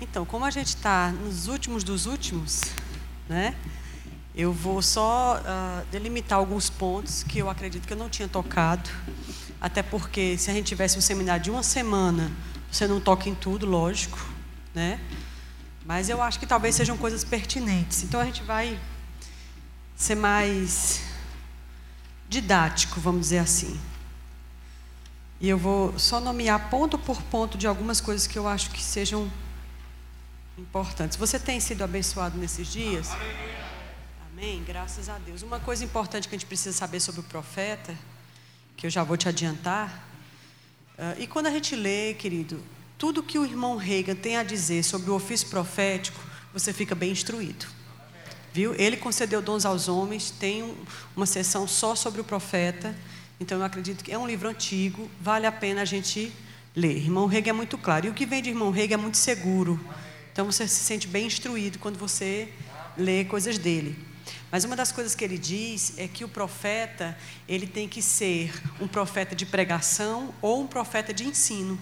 Então, como a gente está nos últimos dos últimos, né? Eu vou só uh, delimitar alguns pontos que eu acredito que eu não tinha tocado, até porque se a gente tivesse um seminário de uma semana, você não toca em tudo, lógico, né? Mas eu acho que talvez sejam coisas pertinentes. Então a gente vai ser mais didático, vamos dizer assim. E eu vou só nomear ponto por ponto de algumas coisas que eu acho que sejam importantes. Você tem sido abençoado nesses dias? Amém? Graças a Deus. Uma coisa importante que a gente precisa saber sobre o profeta, que eu já vou te adiantar, uh, e quando a gente lê, querido, tudo que o irmão Reagan tem a dizer sobre o ofício profético, você fica bem instruído. Viu? Ele concedeu dons aos homens, tem um, uma sessão só sobre o profeta, então eu acredito que é um livro antigo, vale a pena a gente ler. Irmão Reagan é muito claro, e o que vem de irmão Reagan é muito seguro. Então você se sente bem instruído quando você lê coisas dele. Mas uma das coisas que ele diz é que o profeta, ele tem que ser um profeta de pregação ou um profeta de ensino,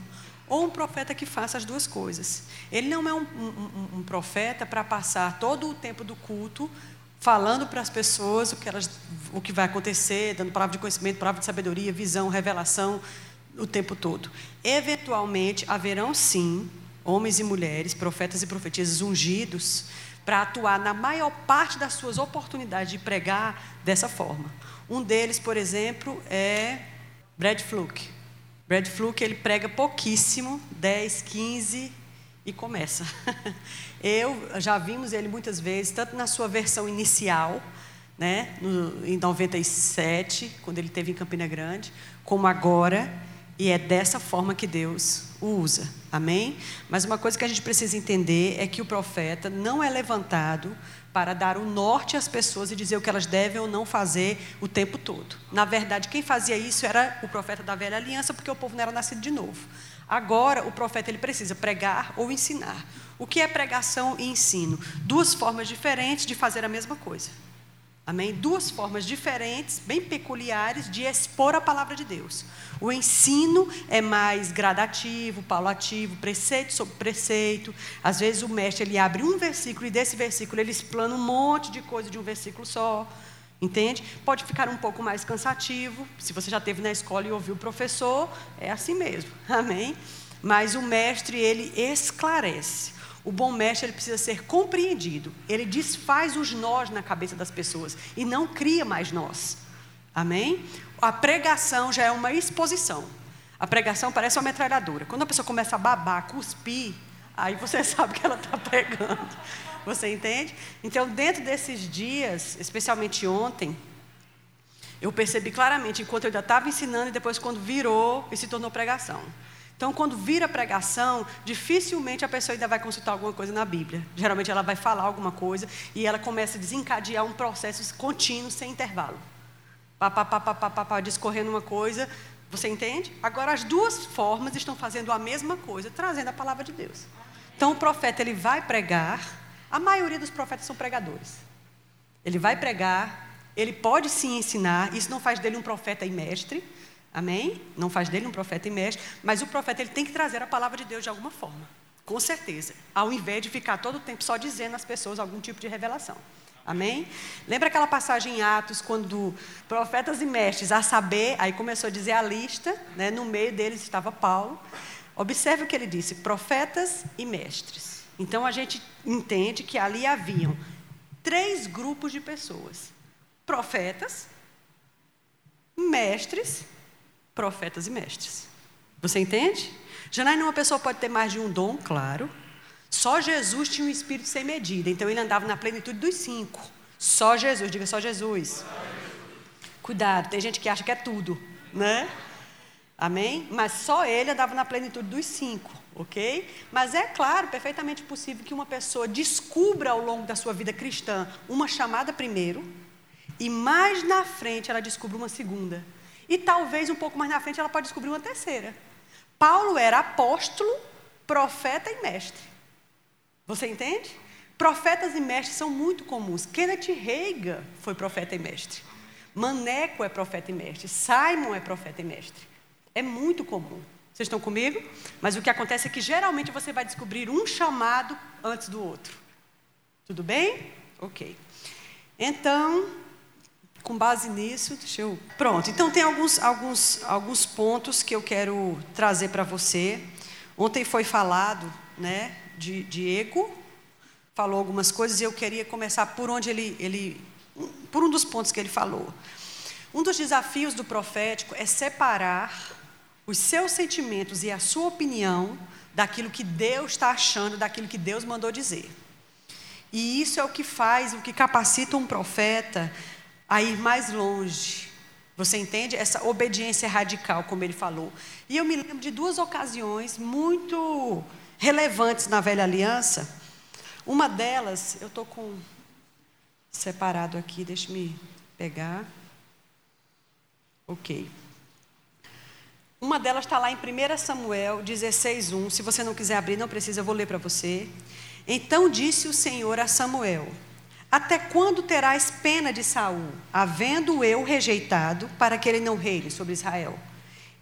ou um profeta que faça as duas coisas. Ele não é um, um, um profeta para passar todo o tempo do culto falando para as pessoas o que, elas, o que vai acontecer, dando palavra de conhecimento, palavra de sabedoria, visão, revelação, o tempo todo. Eventualmente, haverão sim homens e mulheres, profetas e profetisas ungidos, para atuar na maior parte das suas oportunidades de pregar dessa forma. Um deles, por exemplo, é Brad Fluke. Brad Fluke, ele prega pouquíssimo, 10, 15 e começa. Eu já vimos ele muitas vezes, tanto na sua versão inicial, né, no, em 97, quando ele teve em Campina Grande, como agora, e é dessa forma que Deus usa. Amém? Mas uma coisa que a gente precisa entender é que o profeta não é levantado para dar o norte às pessoas e dizer o que elas devem ou não fazer o tempo todo. Na verdade, quem fazia isso era o profeta da velha aliança, porque o povo não era nascido de novo. Agora, o profeta ele precisa pregar ou ensinar. O que é pregação e ensino? Duas formas diferentes de fazer a mesma coisa. Amém? Duas formas diferentes, bem peculiares, de expor a palavra de Deus. O ensino é mais gradativo, paulativo, preceito sobre preceito. Às vezes o mestre ele abre um versículo e desse versículo ele explana um monte de coisa de um versículo só. Entende? Pode ficar um pouco mais cansativo. Se você já esteve na escola e ouviu o professor, é assim mesmo. Amém? Mas o mestre, ele esclarece. O bom mestre ele precisa ser compreendido. Ele desfaz os nós na cabeça das pessoas e não cria mais nós. Amém? A pregação já é uma exposição. A pregação parece uma metralhadora. Quando a pessoa começa a babar, cuspir, aí você sabe que ela está pregando. Você entende? Então, dentro desses dias, especialmente ontem, eu percebi claramente, enquanto eu ainda estava ensinando, e depois quando virou e se tornou pregação. Então, quando vira pregação, dificilmente a pessoa ainda vai consultar alguma coisa na Bíblia. Geralmente ela vai falar alguma coisa e ela começa a desencadear um processo contínuo, sem intervalo. Pá, pá, pá, pá, pá, pá, pá, discorrendo uma coisa. Você entende? Agora, as duas formas estão fazendo a mesma coisa, trazendo a palavra de Deus. Então, o profeta ele vai pregar. A maioria dos profetas são pregadores. Ele vai pregar, ele pode sim ensinar. Isso não faz dele um profeta e mestre. Amém? Não faz dele um profeta e mestre, mas o profeta ele tem que trazer a palavra de Deus de alguma forma. Com certeza. Ao invés de ficar todo o tempo só dizendo às pessoas algum tipo de revelação. Amém? Lembra aquela passagem em Atos, quando profetas e mestres, a saber, aí começou a dizer a lista, né, no meio deles estava Paulo. Observe o que ele disse: profetas e mestres. Então a gente entende que ali haviam três grupos de pessoas: profetas, mestres profetas e mestres. Você entende? Janaína, uma pessoa pode ter mais de um dom, claro. Só Jesus tinha um espírito sem medida, então ele andava na plenitude dos cinco. Só Jesus, diga só Jesus. Cuidado, tem gente que acha que é tudo, né? Amém? Mas só ele andava na plenitude dos cinco, ok? Mas é claro, perfeitamente possível que uma pessoa descubra ao longo da sua vida cristã uma chamada primeiro, e mais na frente ela descubra uma segunda. E talvez um pouco mais na frente ela pode descobrir uma terceira. Paulo era apóstolo, profeta e mestre. Você entende? Profetas e mestres são muito comuns. Kenneth Reagan foi profeta e mestre. Maneco é profeta e mestre. Simon é profeta e mestre. É muito comum. Vocês estão comigo? Mas o que acontece é que geralmente você vai descobrir um chamado antes do outro. Tudo bem? Ok. Então, com base nisso, deixa eu. Pronto. Então tem alguns, alguns, alguns pontos que eu quero trazer para você. Ontem foi falado, né, de Diego, falou algumas coisas e eu queria começar por onde ele, ele, por um dos pontos que ele falou. Um dos desafios do profético é separar os seus sentimentos e a sua opinião daquilo que Deus está achando, daquilo que Deus mandou dizer. E isso é o que faz, o que capacita um profeta a ir mais longe. Você entende? Essa obediência radical, como ele falou. E eu me lembro de duas ocasiões muito relevantes na velha aliança. Uma delas, eu estou com separado aqui, deixa-me pegar. Ok. Uma delas está lá em 1 Samuel 16:1. Se você não quiser abrir, não precisa, eu vou ler para você. Então disse o Senhor a Samuel: Até quando terás pena de Saul, havendo eu rejeitado, para que ele não reine sobre Israel?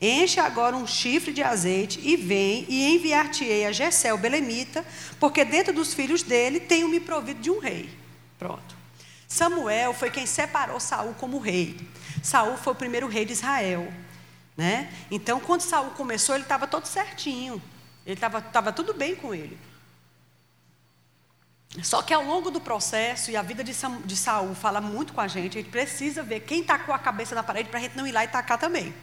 Enche agora um chifre de azeite e vem e enviar-te-ei a Jessé, belemita, porque dentro dos filhos dele tenho me provido de um rei. Pronto. Samuel foi quem separou Saul como rei. Saul foi o primeiro rei de Israel. Né? Então, quando Saul começou, ele estava todo certinho. Ele estava tudo bem com ele. Só que ao longo do processo, e a vida de, Saul fala muito com a gente, a gente precisa ver quem tacou a cabeça na parede para a gente não ir lá e tacar também.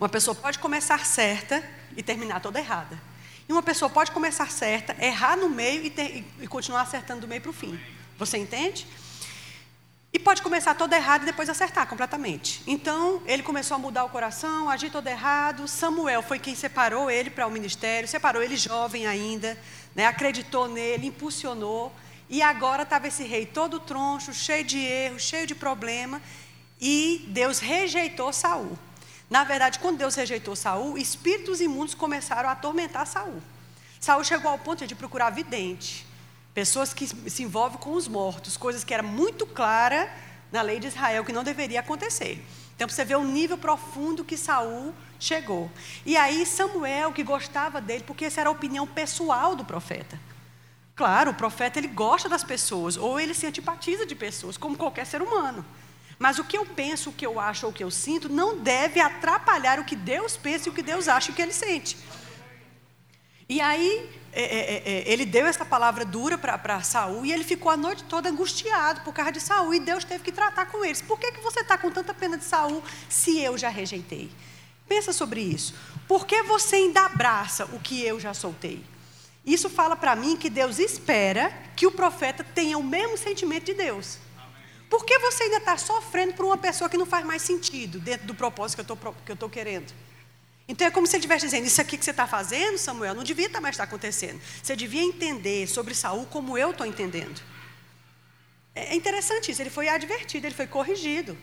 Uma pessoa pode começar certa e terminar toda errada. E uma pessoa pode começar certa, errar no meio e, ter, e continuar acertando do meio para o fim. Você entende? E pode começar todo errado e depois acertar completamente. Então, ele começou a mudar o coração, agir todo errado. Samuel foi quem separou ele para o ministério, separou ele jovem ainda, né, acreditou nele, impulsionou. E agora estava esse rei todo troncho, cheio de erros, cheio de problema. E Deus rejeitou Saul. Na verdade, quando Deus rejeitou Saul, espíritos imundos começaram a atormentar Saul. Saul chegou ao ponto de procurar vidente Pessoas que se envolvem com os mortos, coisas que era muito clara na lei de Israel que não deveria acontecer. Então você vê o nível profundo que Saul chegou. E aí Samuel, que gostava dele, porque essa era a opinião pessoal do profeta. Claro, o profeta ele gosta das pessoas, ou ele se antipatiza de pessoas, como qualquer ser humano. Mas o que eu penso, o que eu acho ou o que eu sinto não deve atrapalhar o que Deus pensa e o que Deus acha e o que ele sente. E aí é, é, é, é, ele deu essa palavra dura para Saul e ele ficou a noite toda angustiado por causa de Saul e Deus teve que tratar com eles. Por que, que você está com tanta pena de Saul se eu já rejeitei? Pensa sobre isso. Por que você ainda abraça o que eu já soltei? Isso fala para mim que Deus espera que o profeta tenha o mesmo sentimento de Deus. Por que você ainda está sofrendo por uma pessoa que não faz mais sentido dentro do propósito que eu estou querendo? Então é como se ele estivesse dizendo: Isso aqui que você está fazendo, Samuel, não devia mais estar acontecendo. Você devia entender sobre Saul como eu estou entendendo. É interessante isso. Ele foi advertido, ele foi corrigido.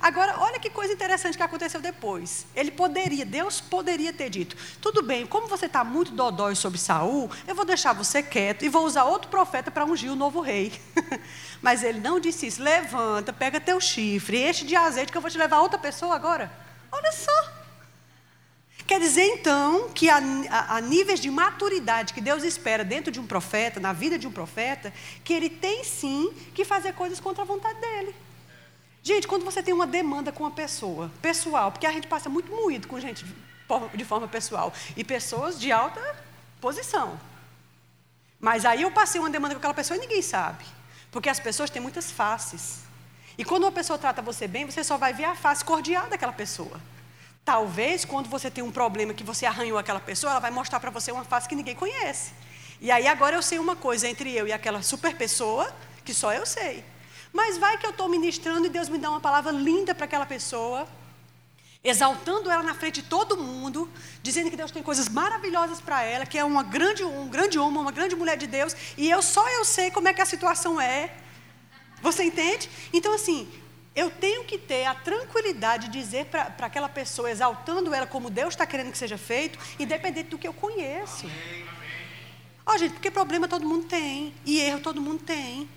Agora, olha que coisa interessante que aconteceu depois. Ele poderia, Deus poderia ter dito: tudo bem, como você está muito dodói sobre Saul, eu vou deixar você quieto e vou usar outro profeta para ungir o novo rei. Mas ele não disse isso. Levanta, pega teu chifre, enche de azeite que eu vou te levar outra pessoa agora. Olha só. Quer dizer, então, que a, a, níveis de maturidade que Deus espera dentro de um profeta, na vida de um profeta, que ele tem sim que fazer coisas contra a vontade dele. Gente, quando você tem uma demanda com uma pessoa, pessoal, porque a gente passa muito moído com gente de, de forma pessoal, e pessoas de alta posição. Mas aí eu passei uma demanda com aquela pessoa e ninguém sabe. Porque as pessoas têm muitas faces. E quando uma pessoa trata você bem, você só vai ver a face cordial daquela pessoa. Talvez quando você tem um problema que você arranhou aquela pessoa, ela vai mostrar para você uma face que ninguém conhece. E aí agora eu sei uma coisa entre eu e aquela super pessoa que só eu sei. Mas vai que eu estou ministrando e Deus me dá uma palavra linda para aquela pessoa, exaltando ela na frente de todo mundo, dizendo que Deus tem coisas maravilhosas para ela, que é uma grande, um grande homem, uma grande mulher de Deus, e eu só eu sei como é que a situação é. Você entende? Então assim, eu tenho que ter a tranquilidade de dizer para aquela pessoa, exaltando ela como Deus está querendo que seja feito, independente do que eu conheço. Ó, oh, gente, porque problema todo mundo tem, e erro todo mundo tem.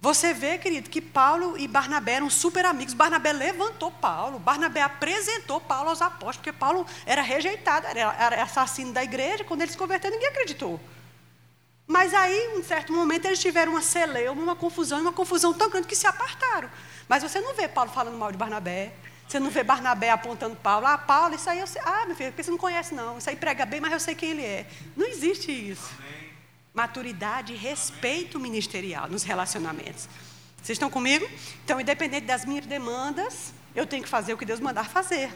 Você vê, querido, que Paulo e Barnabé eram super amigos. Barnabé levantou Paulo, Barnabé apresentou Paulo aos apóstolos, porque Paulo era rejeitado, era, assassino da igreja. Quando ele se converteu, ninguém acreditou. Mas aí, em um certo momento, eles tiveram uma celeuma, uma confusão, uma confusão tão grande que se apartaram. Mas você não vê Paulo falando mal de Barnabé. Você não vê Barnabé apontando Paulo. Ah, Paulo, isso aí eu sei. Ah, meu filho, porque você não conhece, não. Isso aí prega bem, mas eu sei quem ele é. Não existe isso. Amém. Maturidade e respeito ministerial nos relacionamentos. Vocês estão comigo? Então, independente das minhas demandas, eu tenho que fazer o que Deus mandar fazer.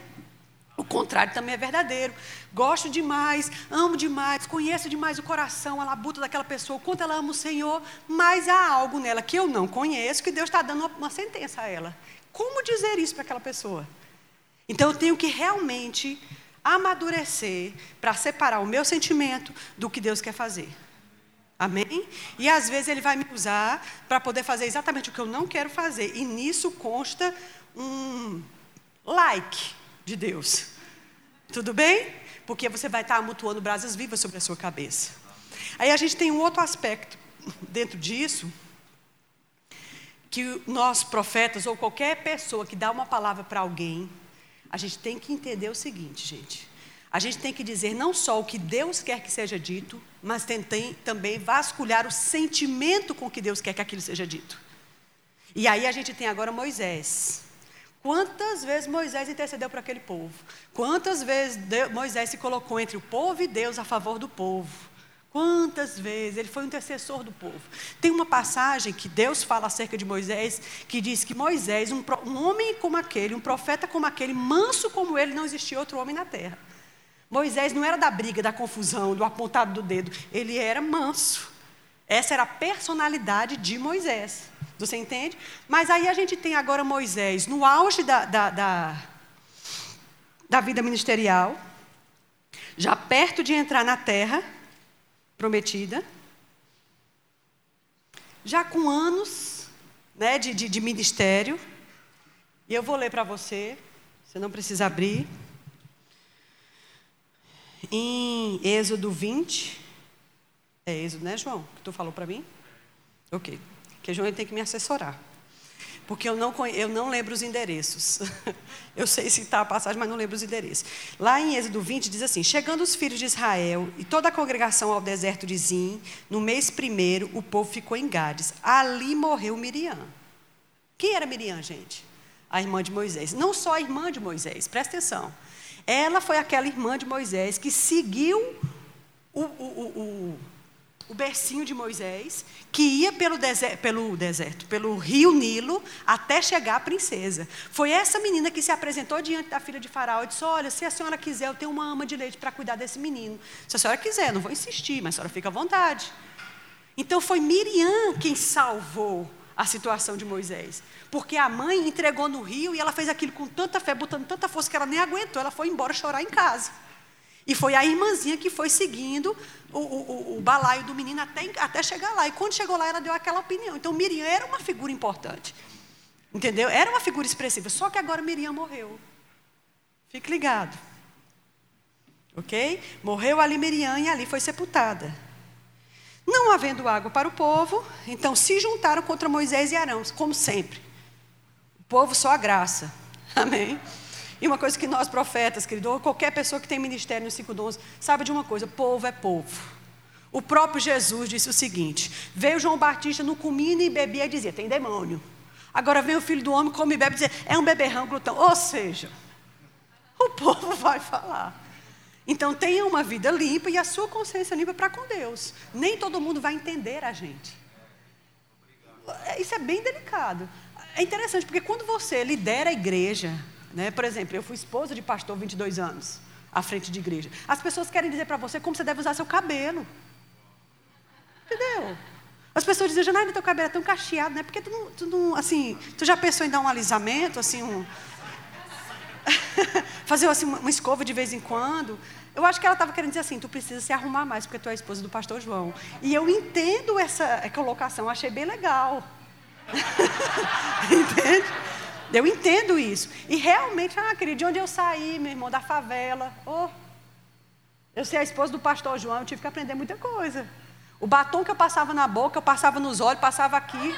O contrário também é verdadeiro. Gosto demais, amo demais, conheço demais o coração, a labuta daquela pessoa, o quanto ela ama o Senhor, mas há algo nela que eu não conheço, que Deus está dando uma, uma sentença a ela. Como dizer isso para aquela pessoa? Então eu tenho que realmente amadurecer para separar o meu sentimento do que Deus quer fazer. Amém? E às vezes ele vai me usar para poder fazer exatamente o que eu não quero fazer. E nisso consta um like de Deus. Tudo bem? Porque você vai estar amutuando brasas vivas sobre a sua cabeça. Aí a gente tem um outro aspecto dentro disso, que nós profetas ou qualquer pessoa que dá uma palavra para alguém, a gente tem que entender o seguinte, gente. A gente tem que dizer não só o que Deus quer que seja dito, mas tem, tem, também vasculhar o sentimento com que Deus quer que aquilo seja dito. E aí a gente tem agora Moisés. Quantas vezes Moisés intercedeu para aquele povo? Quantas vezes Deus, Moisés se colocou entre o povo e Deus a favor do povo? Quantas vezes ele foi o intercessor do povo? Tem uma passagem que Deus fala acerca de Moisés, que diz que Moisés, um, um homem como aquele, um profeta como aquele, manso como ele, não existia outro homem na terra. Moisés não era da briga, da confusão, do apontado do dedo, ele era manso. Essa era a personalidade de Moisés. Você entende? Mas aí a gente tem agora Moisés no auge da, da, da, da vida ministerial, já perto de entrar na terra prometida, já com anos né, de, de, de ministério. E eu vou ler para você, você não precisa abrir. Em Êxodo 20. É Êxodo, né, João? Que tu falou para mim? Ok. Porque João tem que me assessorar. Porque eu não, eu não lembro os endereços. eu sei citar a passagem, mas não lembro os endereços. Lá em Êxodo 20 diz assim: Chegando os filhos de Israel e toda a congregação ao deserto de Zim, no mês primeiro, o povo ficou em Gades. Ali morreu Miriam. Quem era Miriam, gente? A irmã de Moisés. Não só a irmã de Moisés, presta atenção. Ela foi aquela irmã de Moisés que seguiu o, o, o, o bercinho de Moisés, que ia pelo deserto, pelo deserto, pelo rio Nilo, até chegar à princesa. Foi essa menina que se apresentou diante da filha de Faraó e disse: Olha, se a senhora quiser, eu tenho uma ama de leite para cuidar desse menino. Se a senhora quiser, não vou insistir, mas a senhora fica à vontade. Então foi Miriam quem salvou a situação de Moisés. Porque a mãe entregou no rio e ela fez aquilo com tanta fé, botando tanta força que ela nem aguentou, ela foi embora chorar em casa. E foi a irmãzinha que foi seguindo o, o, o balaio do menino até, até chegar lá. E quando chegou lá, ela deu aquela opinião. Então, Miriam era uma figura importante. Entendeu? Era uma figura expressiva. Só que agora Miriam morreu. Fique ligado. Ok? Morreu ali Miriam e ali foi sepultada. Não havendo água para o povo, então se juntaram contra Moisés e Arão, como sempre. O povo só a graça. Amém? E uma coisa que nós profetas, querido, ou qualquer pessoa que tem ministério no 5 11, sabe de uma coisa: povo é povo. O próprio Jesus disse o seguinte: veio João Batista, não comia e bebia e dizia: tem demônio. Agora vem o filho do homem, come e bebe e diz: é um beberrão glutão. Ou seja, o povo vai falar. Então tenha uma vida limpa e a sua consciência limpa para com Deus. Nem todo mundo vai entender a gente. Isso é bem delicado. É interessante, porque quando você lidera a igreja, né? Por exemplo, eu fui esposa de pastor 22 anos, à frente de igreja. As pessoas querem dizer para você como você deve usar seu cabelo. Entendeu? As pessoas dizem, Janaína, teu cabelo é tão cacheado, né? Porque tu não, tu não, assim, tu já pensou em dar um alisamento, assim, um... fazer assim, uma escova de vez em quando. Eu acho que ela estava querendo dizer assim, tu precisa se arrumar mais, porque tu é a esposa do pastor João. E eu entendo essa colocação, achei bem legal. Entende? Eu entendo isso. E realmente, ah, querido, de onde eu saí, meu irmão, da favela. Oh, eu ser a esposa do pastor João, eu tive que aprender muita coisa. O batom que eu passava na boca, eu passava nos olhos, passava aqui.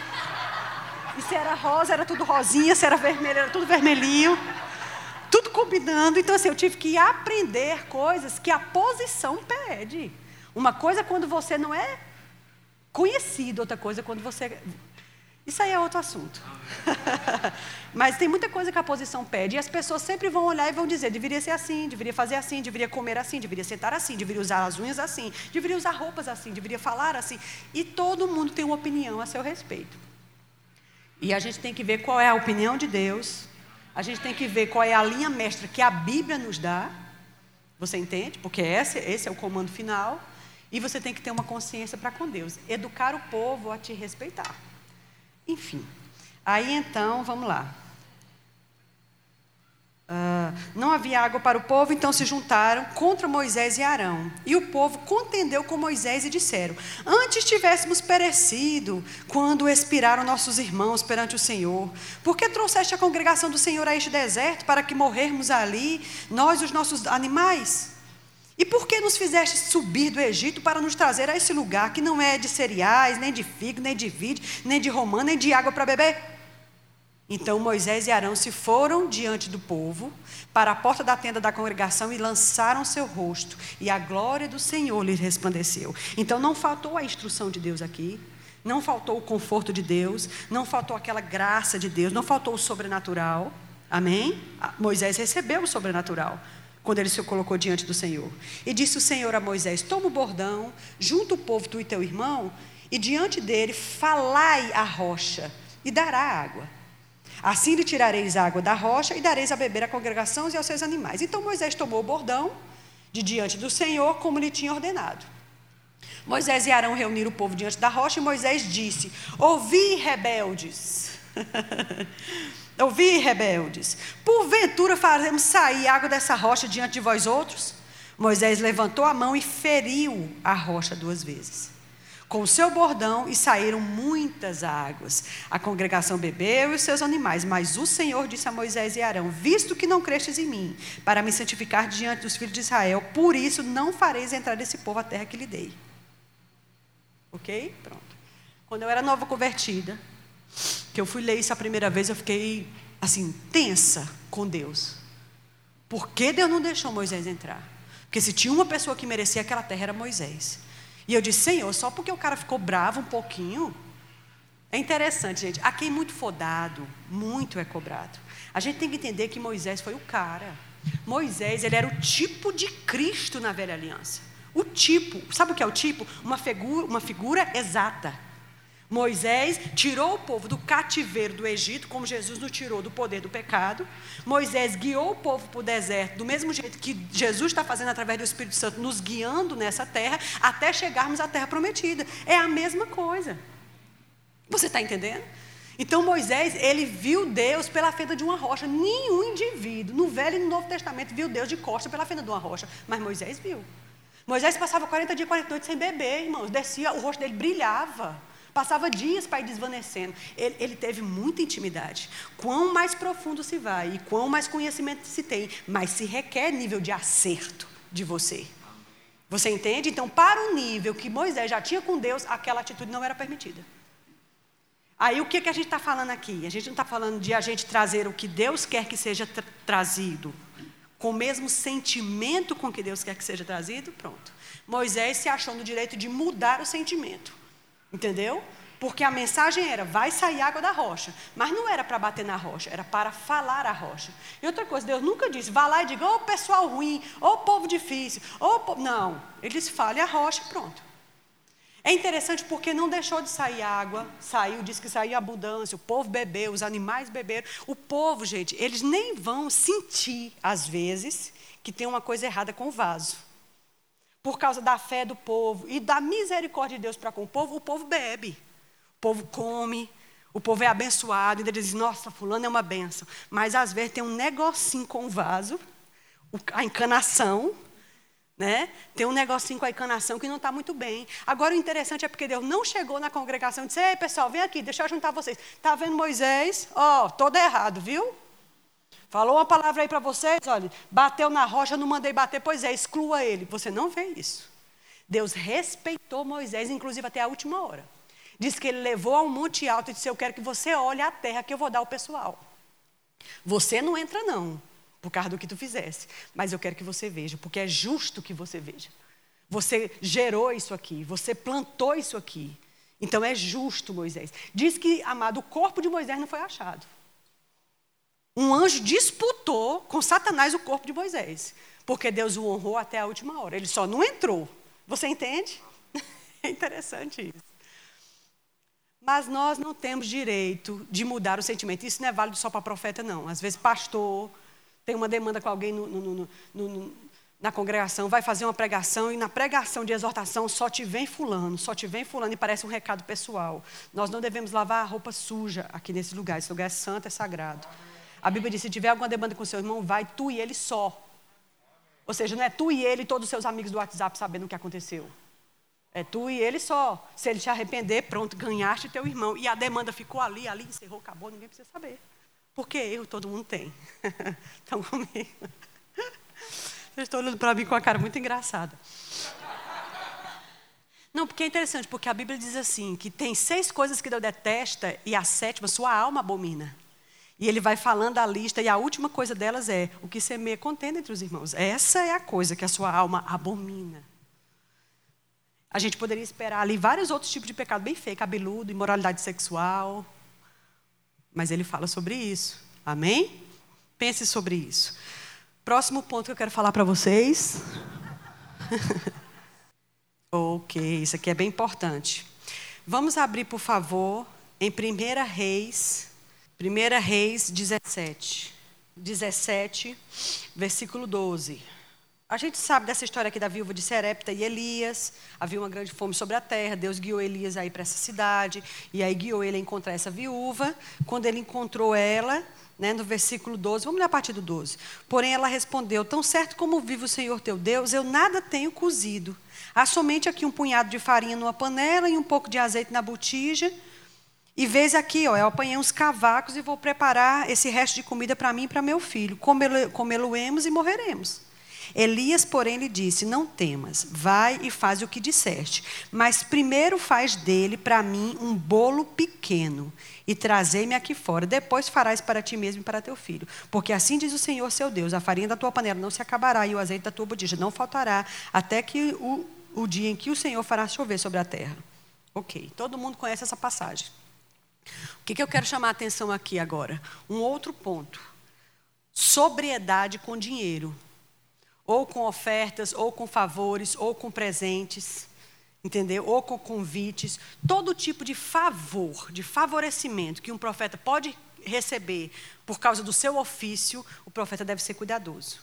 E se era rosa, era tudo rosinha, se era vermelho, era tudo vermelhinho. Tudo combinando. Então, assim, eu tive que aprender coisas que a posição pede. Uma coisa é quando você não é conhecido, outra coisa é quando você. Isso aí é outro assunto. Mas tem muita coisa que a posição pede e as pessoas sempre vão olhar e vão dizer: deveria ser assim, deveria fazer assim, deveria comer assim, deveria sentar assim, deveria usar as unhas assim, deveria usar roupas assim, deveria falar assim. E todo mundo tem uma opinião a seu respeito. E a gente tem que ver qual é a opinião de Deus, a gente tem que ver qual é a linha mestra que a Bíblia nos dá. Você entende? Porque esse, esse é o comando final. E você tem que ter uma consciência para com Deus. Educar o povo a te respeitar. Enfim. Aí então, vamos lá. Uh, não havia água para o povo, então se juntaram contra Moisés e Arão. E o povo contendeu com Moisés e disseram: Antes tivéssemos perecido quando expiraram nossos irmãos perante o Senhor. Por que trouxeste a congregação do Senhor a este deserto para que morrermos ali, nós e os nossos animais? E por que nos fizeste subir do Egito para nos trazer a esse lugar que não é de cereais, nem de figo, nem de vide, nem de romã, nem de água para beber? Então Moisés e Arão se foram diante do povo para a porta da tenda da congregação e lançaram seu rosto, e a glória do Senhor lhes resplandeceu. Então não faltou a instrução de Deus aqui, não faltou o conforto de Deus, não faltou aquela graça de Deus, não faltou o sobrenatural. Amém? Moisés recebeu o sobrenatural quando ele se colocou diante do Senhor. E disse o Senhor a Moisés: Toma o bordão, junta o povo, tu e teu irmão, e diante dele falai a rocha, e dará água. Assim lhe tirareis água da rocha e dareis a beber à congregação e aos seus animais. Então Moisés tomou o bordão de diante do Senhor, como lhe tinha ordenado. Moisés e Arão reuniram o povo diante da rocha e Moisés disse: Ouvi, rebeldes. Ouvi, rebeldes. Porventura faremos sair água dessa rocha diante de vós outros? Moisés levantou a mão e feriu a rocha duas vezes com o seu bordão e saíram muitas águas. A congregação bebeu e os seus animais, mas o Senhor disse a Moisés e Arão: Visto que não crestes em mim, para me santificar diante dos filhos de Israel, por isso não fareis entrar esse povo à terra que lhe dei. Ok? Pronto. Quando eu era nova convertida, que eu fui ler isso a primeira vez, eu fiquei assim, tensa com Deus. Por que Deus não deixou Moisés entrar? Porque se tinha uma pessoa que merecia aquela terra, era Moisés. E eu disse, Senhor, só porque o cara ficou bravo um pouquinho. É interessante, gente. A quem muito for dado, muito é cobrado. A gente tem que entender que Moisés foi o cara. Moisés, ele era o tipo de Cristo na velha aliança. O tipo, sabe o que é o tipo? Uma figura, uma figura exata. Moisés tirou o povo do cativeiro do Egito, como Jesus nos tirou do poder do pecado. Moisés guiou o povo para o deserto, do mesmo jeito que Jesus está fazendo através do Espírito Santo, nos guiando nessa terra, até chegarmos à terra prometida. É a mesma coisa. Você está entendendo? Então Moisés, ele viu Deus pela fenda de uma rocha. Nenhum indivíduo, no Velho e no Novo Testamento, viu Deus de costa pela fenda de uma rocha. Mas Moisés viu. Moisés passava 40 dias e 40 noites sem beber, irmãos. Descia, o rosto dele brilhava. Passava dias para ir desvanecendo. Ele, ele, teve muita intimidade. Quão mais profundo se vai e quão mais conhecimento se tem, mas se requer nível de acerto de você. Você entende? Então, para o nível que Moisés já tinha com Deus, aquela atitude não era permitida. Aí o que, que a gente está falando aqui? A gente não está falando de a gente trazer o que Deus quer que seja tra trazido, com o mesmo sentimento com que Deus quer que seja trazido, pronto. Moisés se achou no direito de mudar o sentimento. Entendeu? Porque a mensagem era: vai sair água da rocha. Mas não era para bater na rocha, era para falar a rocha. E outra coisa, Deus nunca disse: vá lá e diga, ô oh, pessoal ruim, ô oh, povo difícil, ô oh. Não. Ele disse: fale a rocha e pronto. É interessante porque não deixou de sair água, saiu, disse que saiu abundância, o povo bebeu, os animais beberam. O povo, gente, eles nem vão sentir, às vezes, que tem uma coisa errada com o vaso por causa da fé do povo e da misericórdia de Deus para com o povo, o povo bebe. O povo come, o povo é abençoado, e ele diz, nossa, fulano é uma benção. Mas às vezes tem um negocinho com o vaso, a encanação, né? Tem um negocinho com a encanação que não está muito bem. Agora o interessante é porque Deus não chegou na congregação e disse, ei pessoal, vem aqui, deixa eu juntar vocês. Está vendo Moisés? Ó, oh, todo errado, viu? Falou uma palavra aí para vocês, olha, bateu na rocha, não mandei bater, pois é, exclua ele. Você não vê isso. Deus respeitou Moisés, inclusive até a última hora. Diz que ele levou a um monte alto e disse: Eu quero que você olhe a terra que eu vou dar ao pessoal. Você não entra, não, por causa do que tu fizesse. Mas eu quero que você veja, porque é justo que você veja. Você gerou isso aqui, você plantou isso aqui. Então é justo, Moisés. Diz que, amado, o corpo de Moisés não foi achado. Um anjo disputou com Satanás o corpo de Moisés, porque Deus o honrou até a última hora. Ele só não entrou. Você entende? É interessante isso. Mas nós não temos direito de mudar o sentimento. Isso não é válido só para profeta, não. Às vezes, pastor tem uma demanda com alguém no, no, no, na congregação, vai fazer uma pregação e na pregação de exortação só te vem fulano, só te vem fulano e parece um recado pessoal. Nós não devemos lavar a roupa suja aqui nesse lugar. Esse lugar é santo, é sagrado. A Bíblia diz: se tiver alguma demanda com seu irmão, vai tu e ele só. Ou seja, não é tu e ele e todos os seus amigos do WhatsApp sabendo o que aconteceu. É tu e ele só. Se ele te arrepender, pronto, ganhaste teu irmão. E a demanda ficou ali, ali, encerrou, acabou, ninguém precisa saber. Porque erro todo mundo tem. Estão comigo? Vocês estão olhando para mim com uma cara muito engraçada. Não, porque é interessante, porque a Bíblia diz assim: que tem seis coisas que Deus detesta e a sétima, sua alma abomina. E ele vai falando a lista, e a última coisa delas é o que semeia contenda entre os irmãos. Essa é a coisa que a sua alma abomina. A gente poderia esperar ali vários outros tipos de pecado bem feio, cabeludo, imoralidade sexual. Mas ele fala sobre isso. Amém? Pense sobre isso. Próximo ponto que eu quero falar para vocês. ok, isso aqui é bem importante. Vamos abrir, por favor, em 1 Reis, 1 Reis 17. 17, versículo 12. A gente sabe dessa história aqui da viúva de Serepta e Elias. Havia uma grande fome sobre a terra. Deus guiou Elias aí para essa cidade. E aí guiou ele a encontrar essa viúva. Quando ele encontrou ela, né, no versículo 12, vamos ler a partir do 12. Porém ela respondeu: Tão certo como vive o Senhor teu Deus, eu nada tenho cozido. Há somente aqui um punhado de farinha numa panela e um pouco de azeite na botija. E vês aqui, ó, eu apanhei uns cavacos e vou preparar esse resto de comida para mim e para meu filho. Comê-lo-emos e morreremos. Elias, porém, lhe disse: Não temas, vai e faz o que disseste, mas primeiro faz dele para mim um bolo pequeno e trazei-me aqui fora. Depois farás para ti mesmo e para teu filho. Porque assim diz o Senhor seu Deus: a farinha da tua panela não se acabará e o azeite da tua botija não faltará, até que o, o dia em que o Senhor fará chover sobre a terra. Ok, todo mundo conhece essa passagem. O que, que eu quero chamar a atenção aqui agora? Um outro ponto. Sobriedade com dinheiro ou com ofertas, ou com favores, ou com presentes, entendeu? Ou com convites, todo tipo de favor, de favorecimento que um profeta pode receber por causa do seu ofício, o profeta deve ser cuidadoso.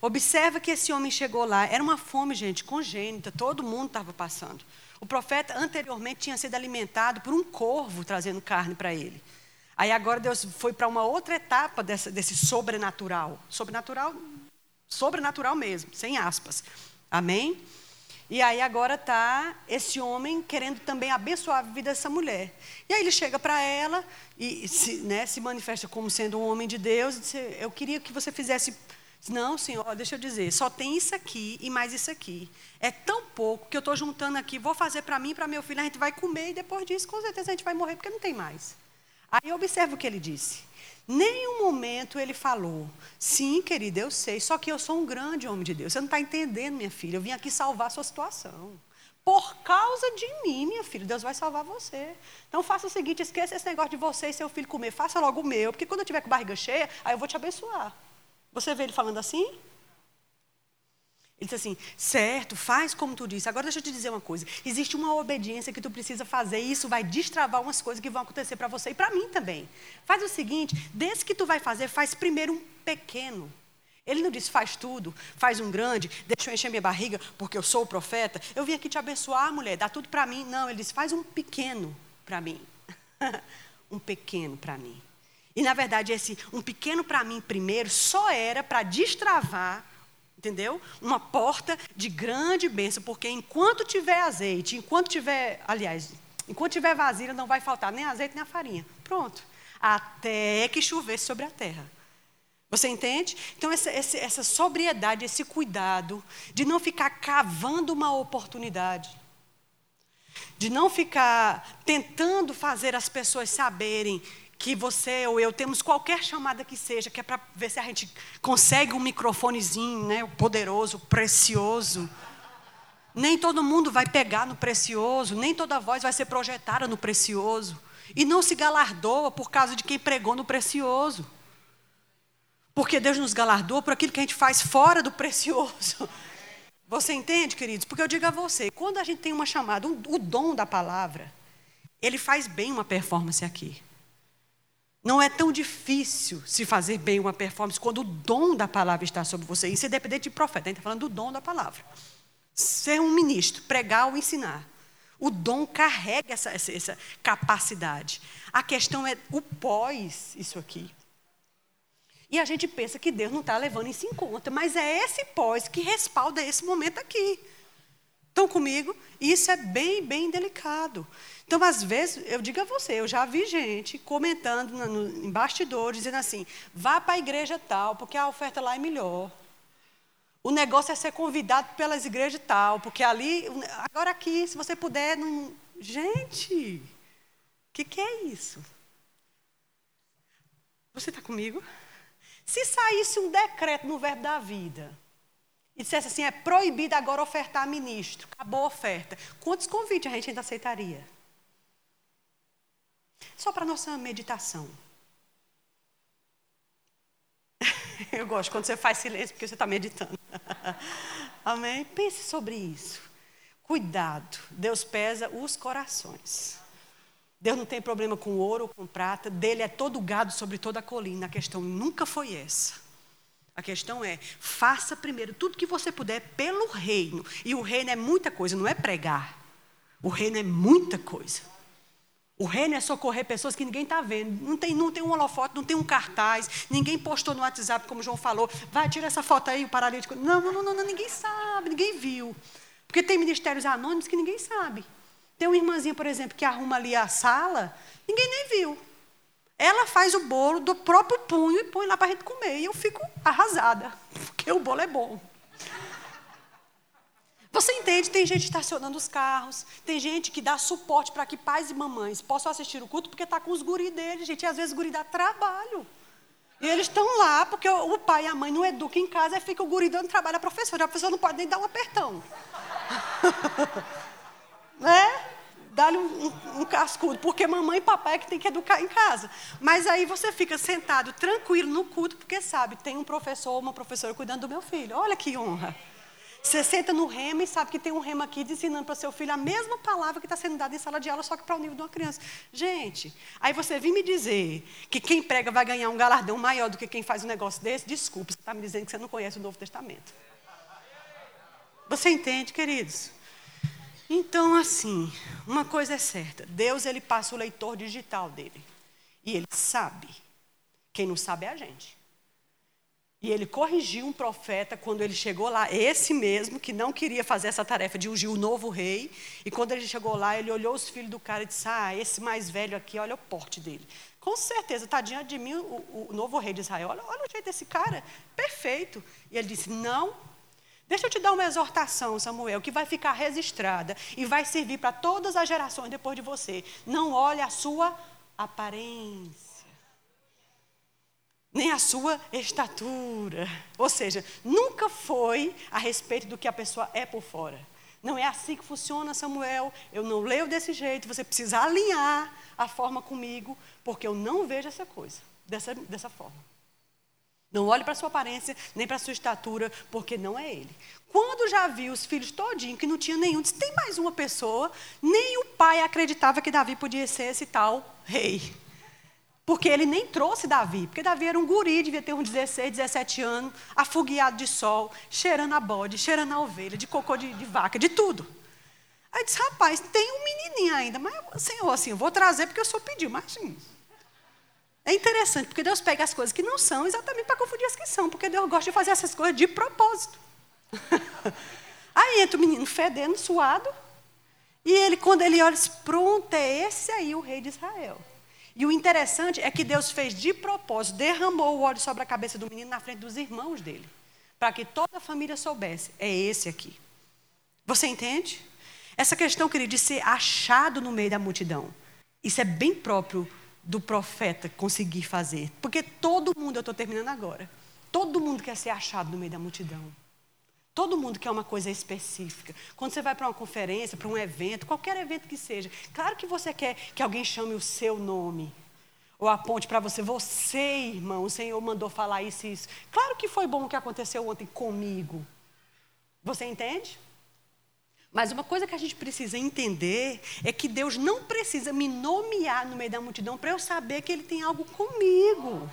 Observa que esse homem chegou lá, era uma fome, gente, congênita, todo mundo estava passando. O profeta anteriormente tinha sido alimentado por um corvo trazendo carne para ele. Aí agora Deus foi para uma outra etapa dessa, desse sobrenatural. Sobrenatural Sobrenatural mesmo, sem aspas. Amém? E aí agora está esse homem querendo também abençoar a vida dessa mulher. E aí ele chega para ela e se, né, se manifesta como sendo um homem de Deus e diz, eu queria que você fizesse... Não, senhor, deixa eu dizer, só tem isso aqui e mais isso aqui. É tão pouco que eu estou juntando aqui, vou fazer para mim e para meu filho, a gente vai comer e depois disso, com certeza, a gente vai morrer porque não tem mais. Aí observa o que ele disse. Nenhum momento ele falou, sim, querida, eu sei, só que eu sou um grande homem de Deus. Você não está entendendo, minha filha. Eu vim aqui salvar a sua situação. Por causa de mim, minha filha, Deus vai salvar você. Então faça o seguinte: esqueça esse negócio de você e seu filho comer. Faça logo o meu, porque quando eu tiver com barriga cheia, aí eu vou te abençoar. Você vê ele falando assim? Ele disse assim: certo, faz como tu disse. Agora deixa eu te dizer uma coisa: existe uma obediência que tu precisa fazer, e isso vai destravar umas coisas que vão acontecer para você e para mim também. Faz o seguinte: desse que tu vai fazer, faz primeiro um pequeno. Ele não disse faz tudo, faz um grande, deixa eu encher minha barriga porque eu sou o profeta. Eu vim aqui te abençoar, mulher, dá tudo para mim. Não, ele disse faz um pequeno para mim. um pequeno para mim. E na verdade, esse um pequeno para mim primeiro só era para destravar Entendeu? Uma porta de grande bênção, porque enquanto tiver azeite, enquanto tiver, aliás, enquanto tiver vasilha, não vai faltar nem azeite nem a farinha. Pronto. Até que chover sobre a terra. Você entende? Então, essa, essa sobriedade, esse cuidado de não ficar cavando uma oportunidade. de não ficar tentando fazer as pessoas saberem que você ou eu temos qualquer chamada que seja, que é para ver se a gente consegue um microfonezinho, né, poderoso, precioso. Nem todo mundo vai pegar no precioso, nem toda voz vai ser projetada no precioso. E não se galardoa por causa de quem pregou no precioso. Porque Deus nos galardoa por aquilo que a gente faz fora do precioso. Você entende, queridos? Porque eu digo a você, quando a gente tem uma chamada, um, o dom da palavra, ele faz bem uma performance aqui. Não é tão difícil se fazer bem uma performance quando o dom da palavra está sobre você. Isso é dependente de profeta. A gente está falando do dom da palavra. Ser um ministro, pregar ou ensinar. O dom carrega essa, essa, essa capacidade. A questão é o pós isso aqui. E a gente pensa que Deus não está levando isso em conta, mas é esse pós que respalda esse momento aqui. Estão comigo? Isso é bem, bem delicado. Então, às vezes, eu digo a você, eu já vi gente comentando no, no, em bastidores, dizendo assim: vá para a igreja tal, porque a oferta lá é melhor. O negócio é ser convidado pelas igrejas tal, porque ali. Agora aqui, se você puder. Não... Gente, o que, que é isso? Você está comigo? Se saísse um decreto no verbo da vida e dissesse assim: é proibido agora ofertar ministro, acabou a oferta, quantos convites a gente ainda aceitaria? Só para nossa meditação. Eu gosto quando você faz silêncio porque você está meditando. Amém? Pense sobre isso. Cuidado, Deus pesa os corações. Deus não tem problema com ouro ou com prata, dele é todo gado sobre toda a colina. A questão nunca foi essa. A questão é, faça primeiro tudo que você puder pelo reino. E o reino é muita coisa, não é pregar. O reino é muita coisa. O reino é socorrer pessoas que ninguém está vendo. Não tem, não tem um holofote, não tem um cartaz. Ninguém postou no WhatsApp, como o João falou. Vai, tira essa foto aí, o paralítico. Não, não, não, não, ninguém sabe, ninguém viu. Porque tem ministérios anônimos que ninguém sabe. Tem uma irmãzinha, por exemplo, que arruma ali a sala, ninguém nem viu. Ela faz o bolo do próprio punho e põe lá para a gente comer. E eu fico arrasada, porque o bolo é bom. Você entende? Tem gente estacionando os carros, tem gente que dá suporte para que pais e mamães possam assistir o culto porque está com os guris deles, gente. E às vezes o guri dá trabalho. E eles estão lá porque o pai e a mãe não educam em casa, e fica o guri dando trabalho à professora. A professora não pode nem dar um apertão. né? Dá-lhe um, um, um, cascudo, porque mamãe e papai é que tem que educar em casa. Mas aí você fica sentado tranquilo no culto, porque sabe, tem um professor ou uma professora cuidando do meu filho. Olha que honra. Você senta no remo e sabe que tem um remo aqui ensinando para seu filho a mesma palavra que está sendo dada em sala de aula, só que para o nível de uma criança. Gente, aí você vem me dizer que quem prega vai ganhar um galardão maior do que quem faz um negócio desse, desculpe, você está me dizendo que você não conhece o Novo Testamento. Você entende, queridos? Então, assim, uma coisa é certa: Deus ele passa o leitor digital dele. E ele sabe. Quem não sabe é a gente. E ele corrigiu um profeta quando ele chegou lá, esse mesmo, que não queria fazer essa tarefa de ungir o novo rei. E quando ele chegou lá, ele olhou os filhos do cara e disse: Ah, esse mais velho aqui, olha o porte dele. Com certeza, está diante de mim o, o, novo rei de Israel. Olha, olha o jeito desse cara, perfeito. E ele disse: Não. Deixa eu te dar uma exortação, Samuel, que vai ficar registrada e vai servir para todas as gerações depois de você. Não olhe a sua aparência nem a sua estatura. Ou seja, nunca foi a respeito do que a pessoa é por fora. Não é assim que funciona, Samuel. Eu não leio desse jeito. Você precisa alinhar a forma comigo, porque eu não vejo essa coisa dessa, dessa forma. Não olhe para a sua aparência, nem para a sua estatura, porque não é ele. Quando já viu os filhos todinho, que não tinha nenhum, disse, tem mais uma pessoa, nem o pai acreditava que Davi podia ser esse tal rei. Porque ele nem trouxe Davi, porque Davi era um guri, devia ter uns 16, 17 anos, afogueado de sol, cheirando a bode, cheirando a ovelha, de cocô de, de vaca, de tudo. Aí disse, rapaz, tem um menininho ainda, mas, Senhor, assim, eu vou trazer porque eu sou pediu, assim, é interessante, porque Deus pega as coisas que não são exatamente para confundir as que são, porque Deus gosta de fazer essas coisas de propósito. aí entra o menino fedendo, suado, e ele, quando ele olha, diz, pronto, é esse aí o rei de Israel. E o interessante é que Deus fez de propósito, derramou o óleo sobre a cabeça do menino na frente dos irmãos dele, para que toda a família soubesse: é esse aqui. Você entende? Essa questão, querido, de ser achado no meio da multidão. Isso é bem próprio do profeta conseguir fazer. Porque todo mundo, eu estou terminando agora, todo mundo quer ser achado no meio da multidão. Todo mundo quer uma coisa específica. Quando você vai para uma conferência, para um evento, qualquer evento que seja, claro que você quer que alguém chame o seu nome. Ou aponte para você, você, irmão, o Senhor mandou falar isso e isso. Claro que foi bom o que aconteceu ontem comigo. Você entende? Mas uma coisa que a gente precisa entender é que Deus não precisa me nomear no meio da multidão para eu saber que Ele tem algo comigo.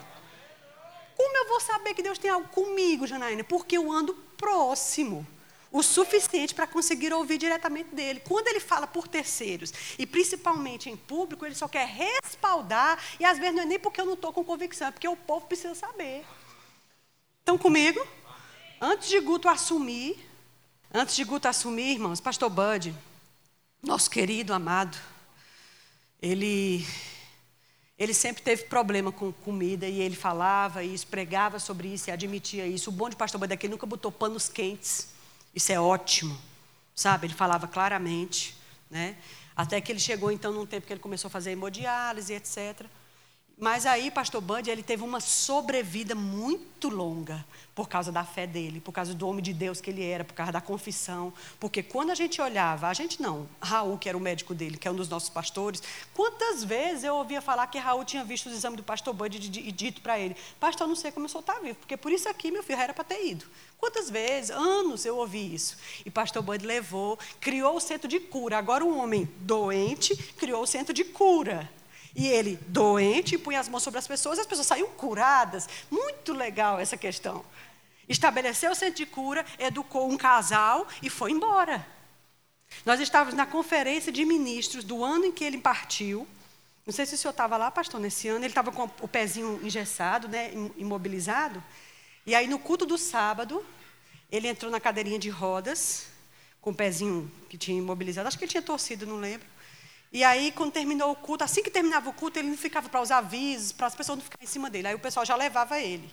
Como eu vou saber que Deus tem algo comigo, Janaína? Porque eu ando próximo. O suficiente para conseguir ouvir diretamente dele. Quando ele fala por terceiros, e principalmente em público, ele só quer respaldar, e às vezes não é nem porque eu não estou com convicção, é porque o povo precisa saber. Estão comigo? Antes de Guto assumir, Antes de Guto assumir, irmãos, pastor Bud, nosso querido, amado, ele, ele sempre teve problema com comida e ele falava isso, pregava sobre isso e admitia isso. O bom de pastor que ele nunca botou panos quentes. Isso é ótimo, sabe? Ele falava claramente, né? Até que ele chegou então num tempo que ele começou a fazer hemodiálise, etc. Mas aí, pastor Bud, ele teve uma sobrevida muito longa por causa da fé dele, por causa do homem de Deus que ele era, por causa da confissão. Porque quando a gente olhava, a gente não, Raul, que era o médico dele, que é um dos nossos pastores, quantas vezes eu ouvia falar que Raul tinha visto os exames do pastor Bud e dito para ele: Pastor, não sei como eu sou estar vivo, porque por isso aqui meu filho era para ter ido. Quantas vezes, anos eu ouvi isso. E pastor Bud levou, criou o centro de cura. Agora um homem doente criou o centro de cura. E ele, doente, punha as mãos sobre as pessoas, as pessoas saíam curadas. Muito legal essa questão. Estabeleceu o centro de cura, educou um casal e foi embora. Nós estávamos na conferência de ministros do ano em que ele partiu. Não sei se o senhor estava lá, pastor, nesse ano. Ele estava com o pezinho engessado, né, imobilizado. E aí, no culto do sábado, ele entrou na cadeirinha de rodas, com o pezinho que tinha imobilizado. Acho que ele tinha torcido, não lembro. E aí, quando terminou o culto, assim que terminava o culto, ele não ficava para os avisos, para as pessoas não ficarem em cima dele. Aí o pessoal já levava ele.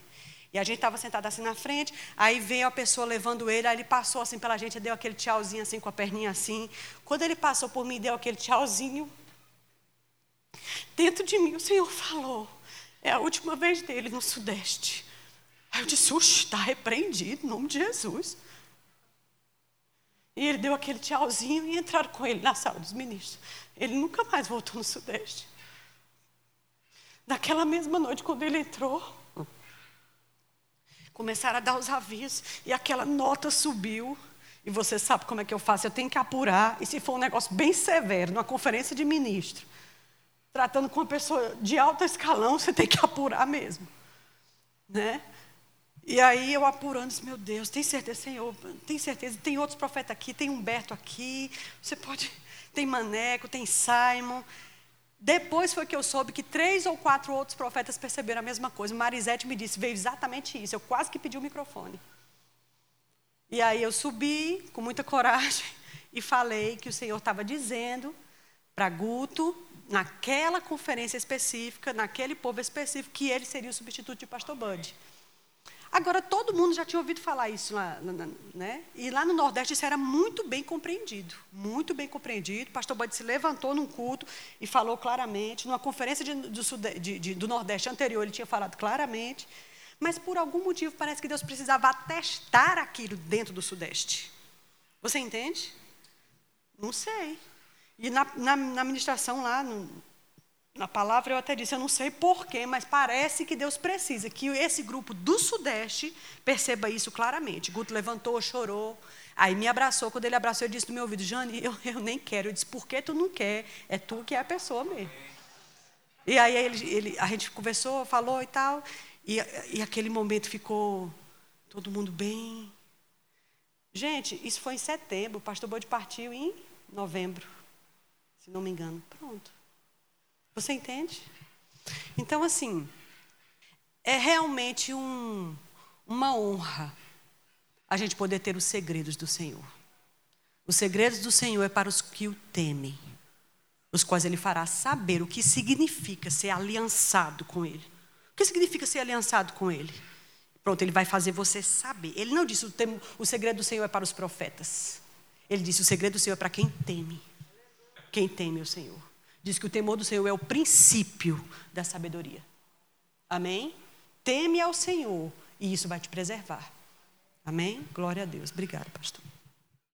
E a gente estava sentado assim na frente, aí veio a pessoa levando ele, aí ele passou assim pela gente, deu aquele tchauzinho assim, com a perninha assim. Quando ele passou por mim, deu aquele tchauzinho. Dentro de mim, o Senhor falou: é a última vez dele no Sudeste. Aí eu disse: está repreendido, em nome de Jesus. E ele deu aquele tchauzinho e entraram com ele na sala dos ministros. Ele nunca mais voltou no Sudeste. Naquela mesma noite, quando ele entrou, começaram a dar os avisos e aquela nota subiu. E você sabe como é que eu faço? Eu tenho que apurar. E se for um negócio bem severo, numa conferência de ministro, tratando com uma pessoa de alto escalão, você tem que apurar mesmo. Né? E aí eu apurando, disse, meu Deus, tem certeza, Senhor, tem certeza, tem outros profetas aqui, tem Humberto aqui, você pode tem Maneco, tem Simon. Depois foi que eu soube que três ou quatro outros profetas perceberam a mesma coisa. Marisete me disse, veio exatamente isso. Eu quase que pedi o microfone. E aí eu subi com muita coragem e falei que o Senhor estava dizendo para Guto, naquela conferência específica, naquele povo específico, que ele seria o substituto de pastor Bud. Agora, todo mundo já tinha ouvido falar isso lá, né? E lá no Nordeste isso era muito bem compreendido, muito bem compreendido. O pastor Bud se levantou num culto e falou claramente. Numa conferência de, do, de, de, do Nordeste anterior, ele tinha falado claramente. Mas por algum motivo parece que Deus precisava atestar aquilo dentro do Sudeste. Você entende? Não sei. E na, na, na ministração lá, no, na palavra eu até disse, eu não sei porquê, mas parece que Deus precisa que esse grupo do Sudeste perceba isso claramente. Guto levantou, chorou, aí me abraçou. Quando ele abraçou, eu disse no meu ouvido, Jane, eu, eu nem quero. Eu disse, por que tu não quer? É tu que é a pessoa mesmo. E aí ele, ele, a gente conversou, falou e tal, e, e aquele momento ficou todo mundo bem. Gente, isso foi em setembro, o pastor Bode partiu em novembro, se não me engano. Pronto. Você entende? Então, assim, é realmente um, uma honra a gente poder ter os segredos do Senhor. Os segredos do Senhor é para os que o temem, os quais Ele fará saber o que significa ser aliançado com Ele. O que significa ser aliançado com Ele? Pronto, Ele vai fazer você saber. Ele não disse o, o segredo do Senhor é para os profetas. Ele disse: o segredo do Senhor é para quem teme. Quem teme o Senhor. Diz que o temor do Senhor é o princípio da sabedoria. Amém? Teme ao Senhor e isso vai te preservar. Amém? Glória a Deus. Obrigada, pastor.